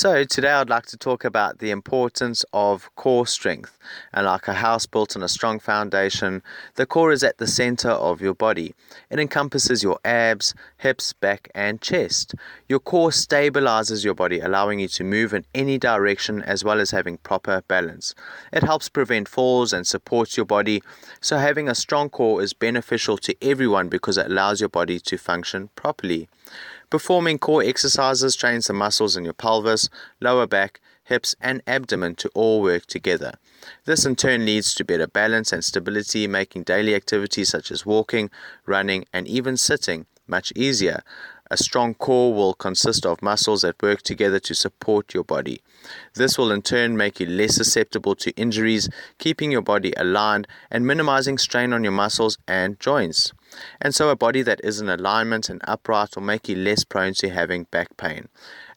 So, today I'd like to talk about the importance of core strength. And like a house built on a strong foundation, the core is at the center of your body. It encompasses your abs, hips, back, and chest. Your core stabilizes your body, allowing you to move in any direction as well as having proper balance. It helps prevent falls and supports your body. So, having a strong core is beneficial to everyone because it allows your body to function properly. Performing core exercises trains the muscles in your pelvis, lower back, hips, and abdomen to all work together. This in turn leads to better balance and stability, making daily activities such as walking, running, and even sitting much easier. A strong core will consist of muscles that work together to support your body. This will in turn make you less susceptible to injuries, keeping your body aligned and minimizing strain on your muscles and joints. And so, a body that is in alignment and upright will make you less prone to having back pain.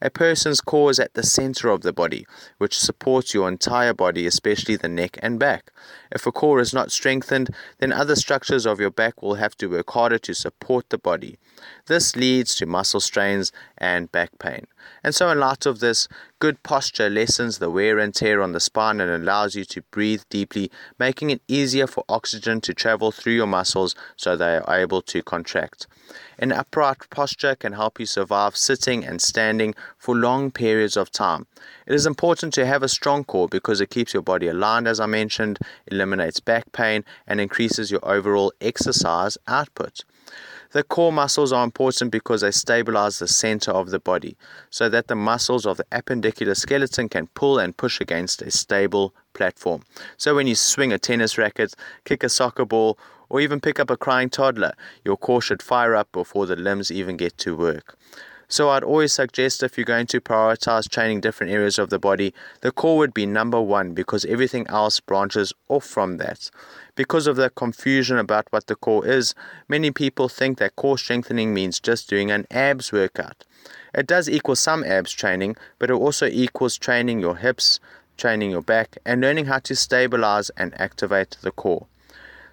A person's core is at the center of the body, which supports your entire body, especially the neck and back. If a core is not strengthened, then other structures of your back will have to work harder to support the body. This leads to muscle strains and back pain. And so, in light of this, good posture lessens the wear and tear on the spine and allows you to breathe deeply, making it easier for oxygen to travel through your muscles so they are able to contract. An upright posture can help you survive sitting and standing for long periods of time. It is important to have a strong core because it keeps your body aligned, as I mentioned, eliminates back pain, and increases your overall exercise output. The core muscles are important because they stabilize the center of the body so that the muscles of the appendicular skeleton can pull and push against a stable platform. So when you swing a tennis racket, kick a soccer ball, or even pick up a crying toddler, your core should fire up before the limbs even get to work. So I'd always suggest if you're going to prioritize training different areas of the body, the core would be number one because everything else branches off from that. Because of the confusion about what the core is, many people think that core strengthening means just doing an abs workout. It does equal some abs training, but it also equals training your hips, training your back, and learning how to stabilize and activate the core.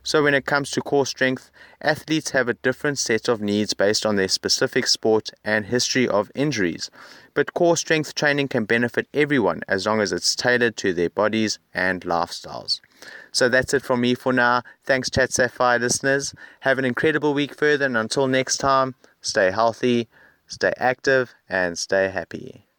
So, when it comes to core strength, athletes have a different set of needs based on their specific sport and history of injuries. But core strength training can benefit everyone as long as it's tailored to their bodies and lifestyles. So that's it from me for now. Thanks, Chat Sapphire listeners. Have an incredible week further, and until next time, stay healthy, stay active, and stay happy.